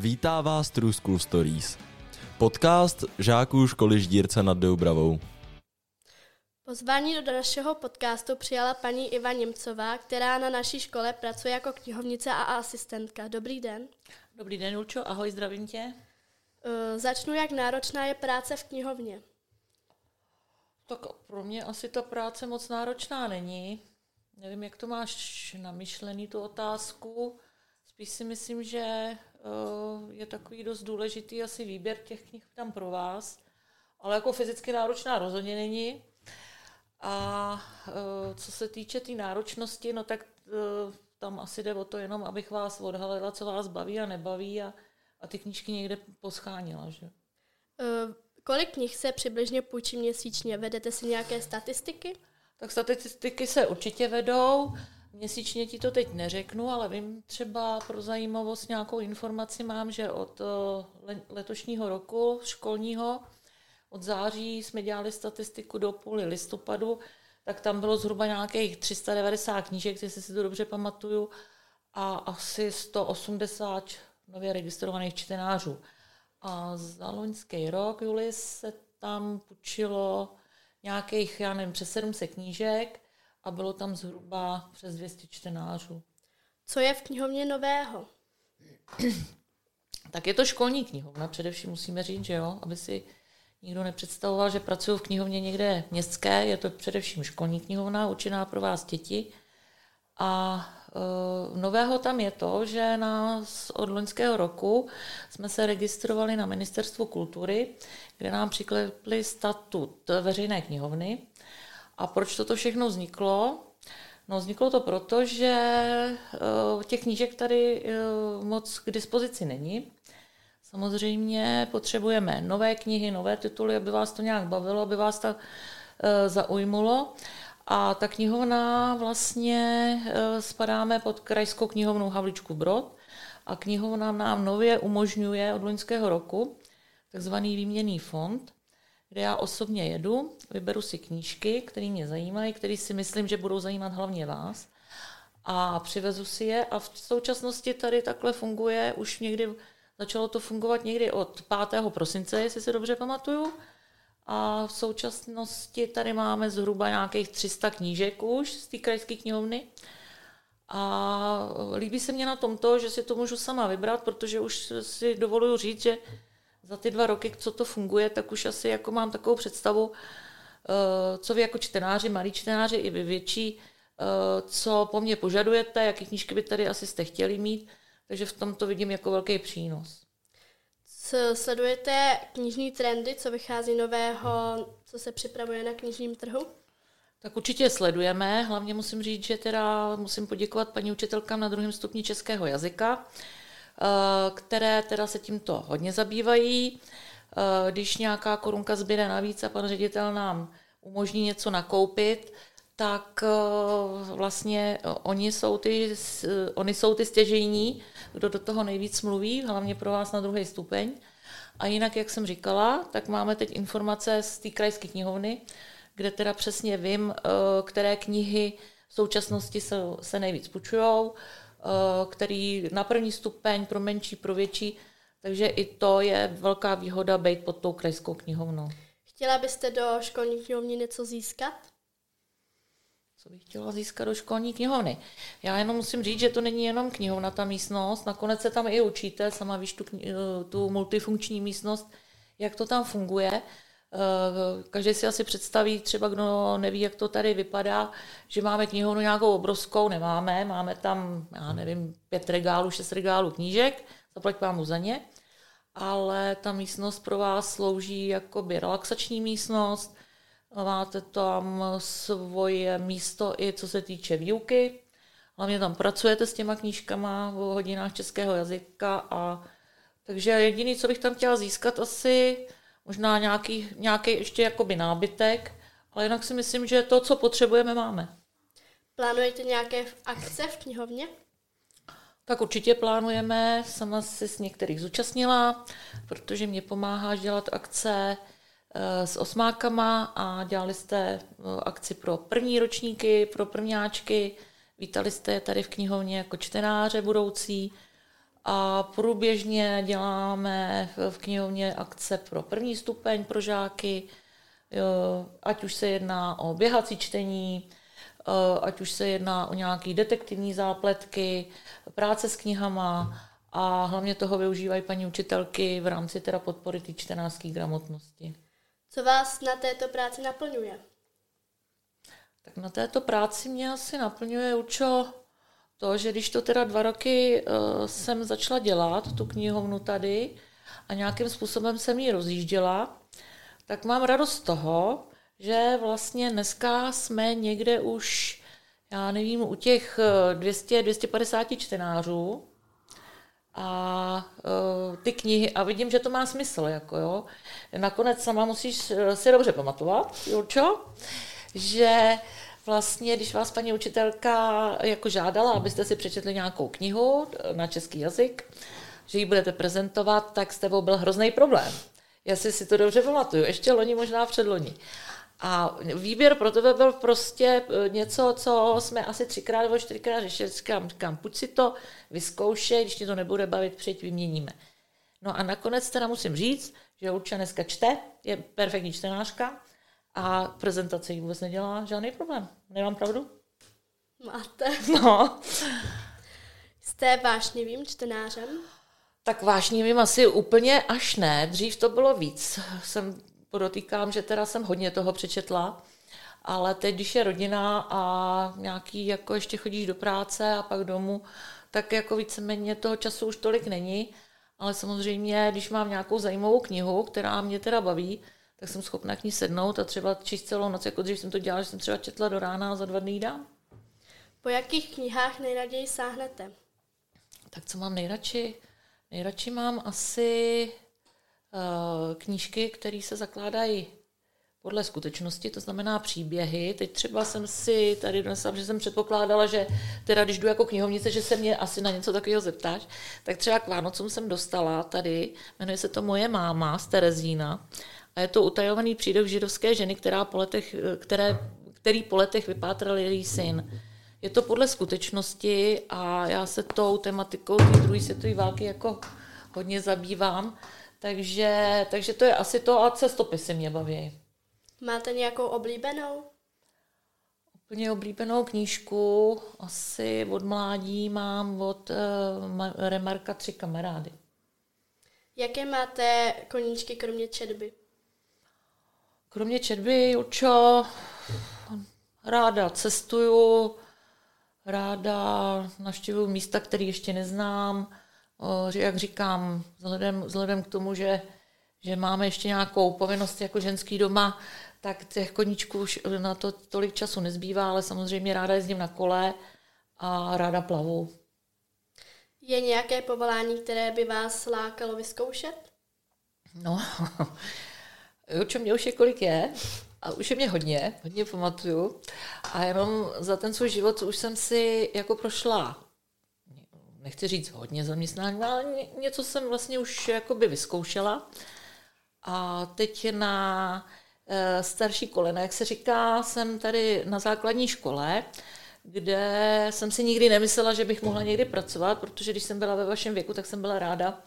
Vítá vás True School Stories. Podcast žáků školy Ždírce nad Doubravou. Pozvání do našeho podcastu přijala paní Iva Němcová, která na naší škole pracuje jako knihovnice a asistentka. Dobrý den. Dobrý den, Ulčo, ahoj, zdravím tě. Uh, začnu, jak náročná je práce v knihovně. Tak pro mě asi ta práce moc náročná není. Nevím, jak to máš namyšlený, tu otázku. Spíš si myslím, že je takový dost důležitý asi výběr těch knih tam pro vás. Ale jako fyzicky náročná rozhodně není. A uh, co se týče té tý náročnosti, no tak uh, tam asi jde o to jenom, abych vás odhalila, co vás baví a nebaví a, a ty knížky někde poschánila. Že? Uh, kolik knih se přibližně půjčí měsíčně? Vedete si nějaké statistiky? Tak statistiky se určitě vedou. Měsíčně ti to teď neřeknu, ale vím třeba pro zajímavost nějakou informaci mám, že od letošního roku školního, od září jsme dělali statistiku do půly listopadu, tak tam bylo zhruba nějakých 390 knížek, jestli si to dobře pamatuju, a asi 180 nově registrovaných čtenářů. A za loňský rok, Juli, se tam půjčilo nějakých, já nevím, přes 700 knížek a bylo tam zhruba přes 200 čtenářů. Co je v knihovně nového? tak je to školní knihovna, především musíme říct, že jo, aby si nikdo nepředstavoval, že pracuji v knihovně někde městské, je to především školní knihovna, určená pro vás děti. A e, nového tam je to, že nás od loňského roku jsme se registrovali na Ministerstvu kultury, kde nám přiklepli statut veřejné knihovny. A proč toto všechno vzniklo? No, vzniklo to proto, že e, těch knížek tady e, moc k dispozici není. Samozřejmě potřebujeme nové knihy, nové tituly, aby vás to nějak bavilo, aby vás to uh, zaujmulo. A ta knihovna vlastně spadáme pod krajskou knihovnou Havličku Brod a knihovna nám nově umožňuje od loňského roku takzvaný výměný fond, kde já osobně jedu, vyberu si knížky, které mě zajímají, které si myslím, že budou zajímat hlavně vás a přivezu si je a v současnosti tady takhle funguje už někdy Začalo to fungovat někdy od 5. prosince, jestli se dobře pamatuju. A v současnosti tady máme zhruba nějakých 300 knížek už z té krajské knihovny. A líbí se mě na tom to, že si to můžu sama vybrat, protože už si dovoluju říct, že za ty dva roky, co to funguje, tak už asi jako mám takovou představu, eh, co vy jako čtenáři, malí čtenáři i vy větší, eh, co po mně požadujete, jaké knížky by tady asi jste chtěli mít, takže v tom to vidím jako velký přínos. Co sledujete knižní trendy, co vychází nového, co se připravuje na knižním trhu? Tak určitě sledujeme. Hlavně musím říct, že teda musím poděkovat paní učitelkám na druhém stupni českého jazyka, které teda se tímto hodně zabývají. Eh, když nějaká korunka zbyde navíc a pan ředitel nám umožní něco nakoupit, tak eh, vlastně oni jsou ty, oni jsou ty stěžejní, kdo do toho nejvíc mluví, hlavně pro vás na druhý stupeň. A jinak, jak jsem říkala, tak máme teď informace z té krajské knihovny, kde teda přesně vím, eh, které knihy v současnosti se, se nejvíc půjčují, eh, který na první stupeň, pro menší, pro větší, takže i to je velká výhoda být pod tou krajskou knihovnou. Chtěla byste do školní knihovny něco získat? co bych chtěla získat do školní knihovny. Já jenom musím říct, že to není jenom knihovna, ta místnost, nakonec se tam i učíte, sama víš tu, tu multifunkční místnost, jak to tam funguje. Eh, každý si asi představí, třeba kdo neví, jak to tady vypadá, že máme knihovnu nějakou obrovskou, nemáme, máme tam, já nevím, pět regálů, šest regálů knížek, zaplať pámu za ně, ale ta místnost pro vás slouží jako relaxační místnost, Máte tam svoje místo i co se týče výuky. Hlavně tam pracujete s těma knížkama v hodinách českého jazyka. A, takže jediný, co bych tam chtěla získat, asi možná nějaký, nějaký ještě jakoby nábytek, ale jinak si myslím, že to, co potřebujeme, máme. Plánujete nějaké akce v knihovně? Tak určitě plánujeme, sama se s některých zúčastnila, protože mě pomáháš dělat akce Eh, s osmákama a dělali jste eh, akci pro první ročníky, pro prvňáčky, vítali jste je tady v knihovně jako čtenáře budoucí a průběžně děláme v knihovně akce pro první stupeň pro žáky, ať už se jedná o běhací čtení, ať už se jedná o nějaké detektivní zápletky, práce s knihama a hlavně toho využívají paní učitelky v rámci teda podpory té čtenářské gramotnosti. Co vás na této práci naplňuje? Tak na této práci mě asi naplňuje učo to, že když to teda dva roky uh, jsem začala dělat, tu knihovnu tady, a nějakým způsobem jsem ji rozjížděla, tak mám radost z toho, že vlastně dneska jsme někde už, já nevím, u těch 200-250 eh, čtenářů a uh, ty knihy, a vidím, že to má smysl, jako jo. Nakonec sama musíš si dobře pamatovat, Jurčo, že vlastně, když vás paní učitelka jako žádala, abyste si přečetli nějakou knihu na český jazyk, že ji budete prezentovat, tak s tebou byl hrozný problém. Já si si to dobře pamatuju, ještě loni, možná předloni. A výběr pro tebe byl prostě e, něco, co jsme asi třikrát nebo čtyřikrát řešili. Říkám, říkám, půjď si to, vyzkoušej, když ti to nebude bavit, přijď, vyměníme. No a nakonec teda musím říct, že Urča dneska čte, je perfektní čtenářka, a prezentace jí vůbec nedělá žádný problém. Nemám pravdu? Máte. No. Jste vášnivým čtenářem? Tak vášnivým asi úplně až ne. Dřív to bylo víc. Jsem podotýkám, že teda jsem hodně toho přečetla, ale teď, když je rodina a nějaký, jako ještě chodíš do práce a pak domů, tak jako víceméně toho času už tolik není. Ale samozřejmě, když mám nějakou zajímavou knihu, která mě teda baví, tak jsem schopná k ní sednout a třeba číst celou noc, jako dřív jsem to dělala, že jsem třeba četla do rána a za dva dny dám. Po jakých knihách nejraději sáhnete? Tak co mám nejradši? Nejradši mám asi uh, knížky, které se zakládají podle skutečnosti, to znamená příběhy. Teď třeba jsem si tady donesla, že jsem předpokládala, že teda když jdu jako knihovnice, že se mě asi na něco takového zeptáš, tak třeba k Vánocům jsem dostala tady, jmenuje se to Moje máma z Terezína a je to utajovaný přídok židovské ženy, která po letech, které, který po letech vypátral její syn. Je to podle skutečnosti a já se tou tematikou té druhé světové války jako hodně zabývám. Takže, takže to je asi to a cestopisy mě baví. Máte nějakou oblíbenou? Úplně oblíbenou knížku asi od mládí mám od uh, Remarka Tři kamarády. Jaké máte koníčky kromě četby? Kromě četby, Jučo, ráda cestuju, ráda navštěvuju místa, které ještě neznám. Jak říkám, vzhledem, vzhledem k tomu, že, že máme ještě nějakou povinnost jako ženský doma, tak těch koníčků už na to tolik času nezbývá, ale samozřejmě ráda jezdím na kole a ráda plavu. Je nějaké povolání, které by vás lákalo vyzkoušet? No, Určitě mě už je kolik je, a už je mě hodně, hodně pamatuju. A jenom za ten svůj život už jsem si jako prošla, nechci říct hodně zaměstnání, ale něco jsem vlastně už jakoby vyzkoušela. A teď na e, starší kolena, jak se říká, jsem tady na základní škole, kde jsem si nikdy nemyslela, že bych mohla někdy pracovat, protože když jsem byla ve vašem věku, tak jsem byla ráda,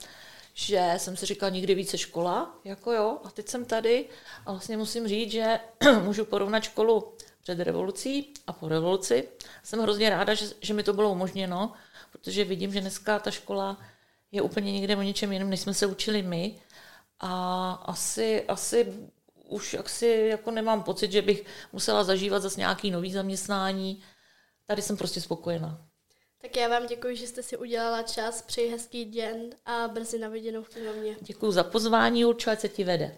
že jsem si říkala nikdy více škola, jako jo, a teď jsem tady a vlastně musím říct, že můžu porovnat školu před revolucí a po revoluci. Jsem hrozně ráda, že, že mi to bylo umožněno, protože vidím, že dneska ta škola je úplně někde o něčem jiném, než jsme se učili my. A asi, asi už asi jako nemám pocit, že bych musela zažívat zase nějaký nový zaměstnání. Tady jsem prostě spokojená. Tak já vám děkuji, že jste si udělala čas, přeji hezký den a brzy na viděnou v. Děkuji za pozvání, určitě se ti vede.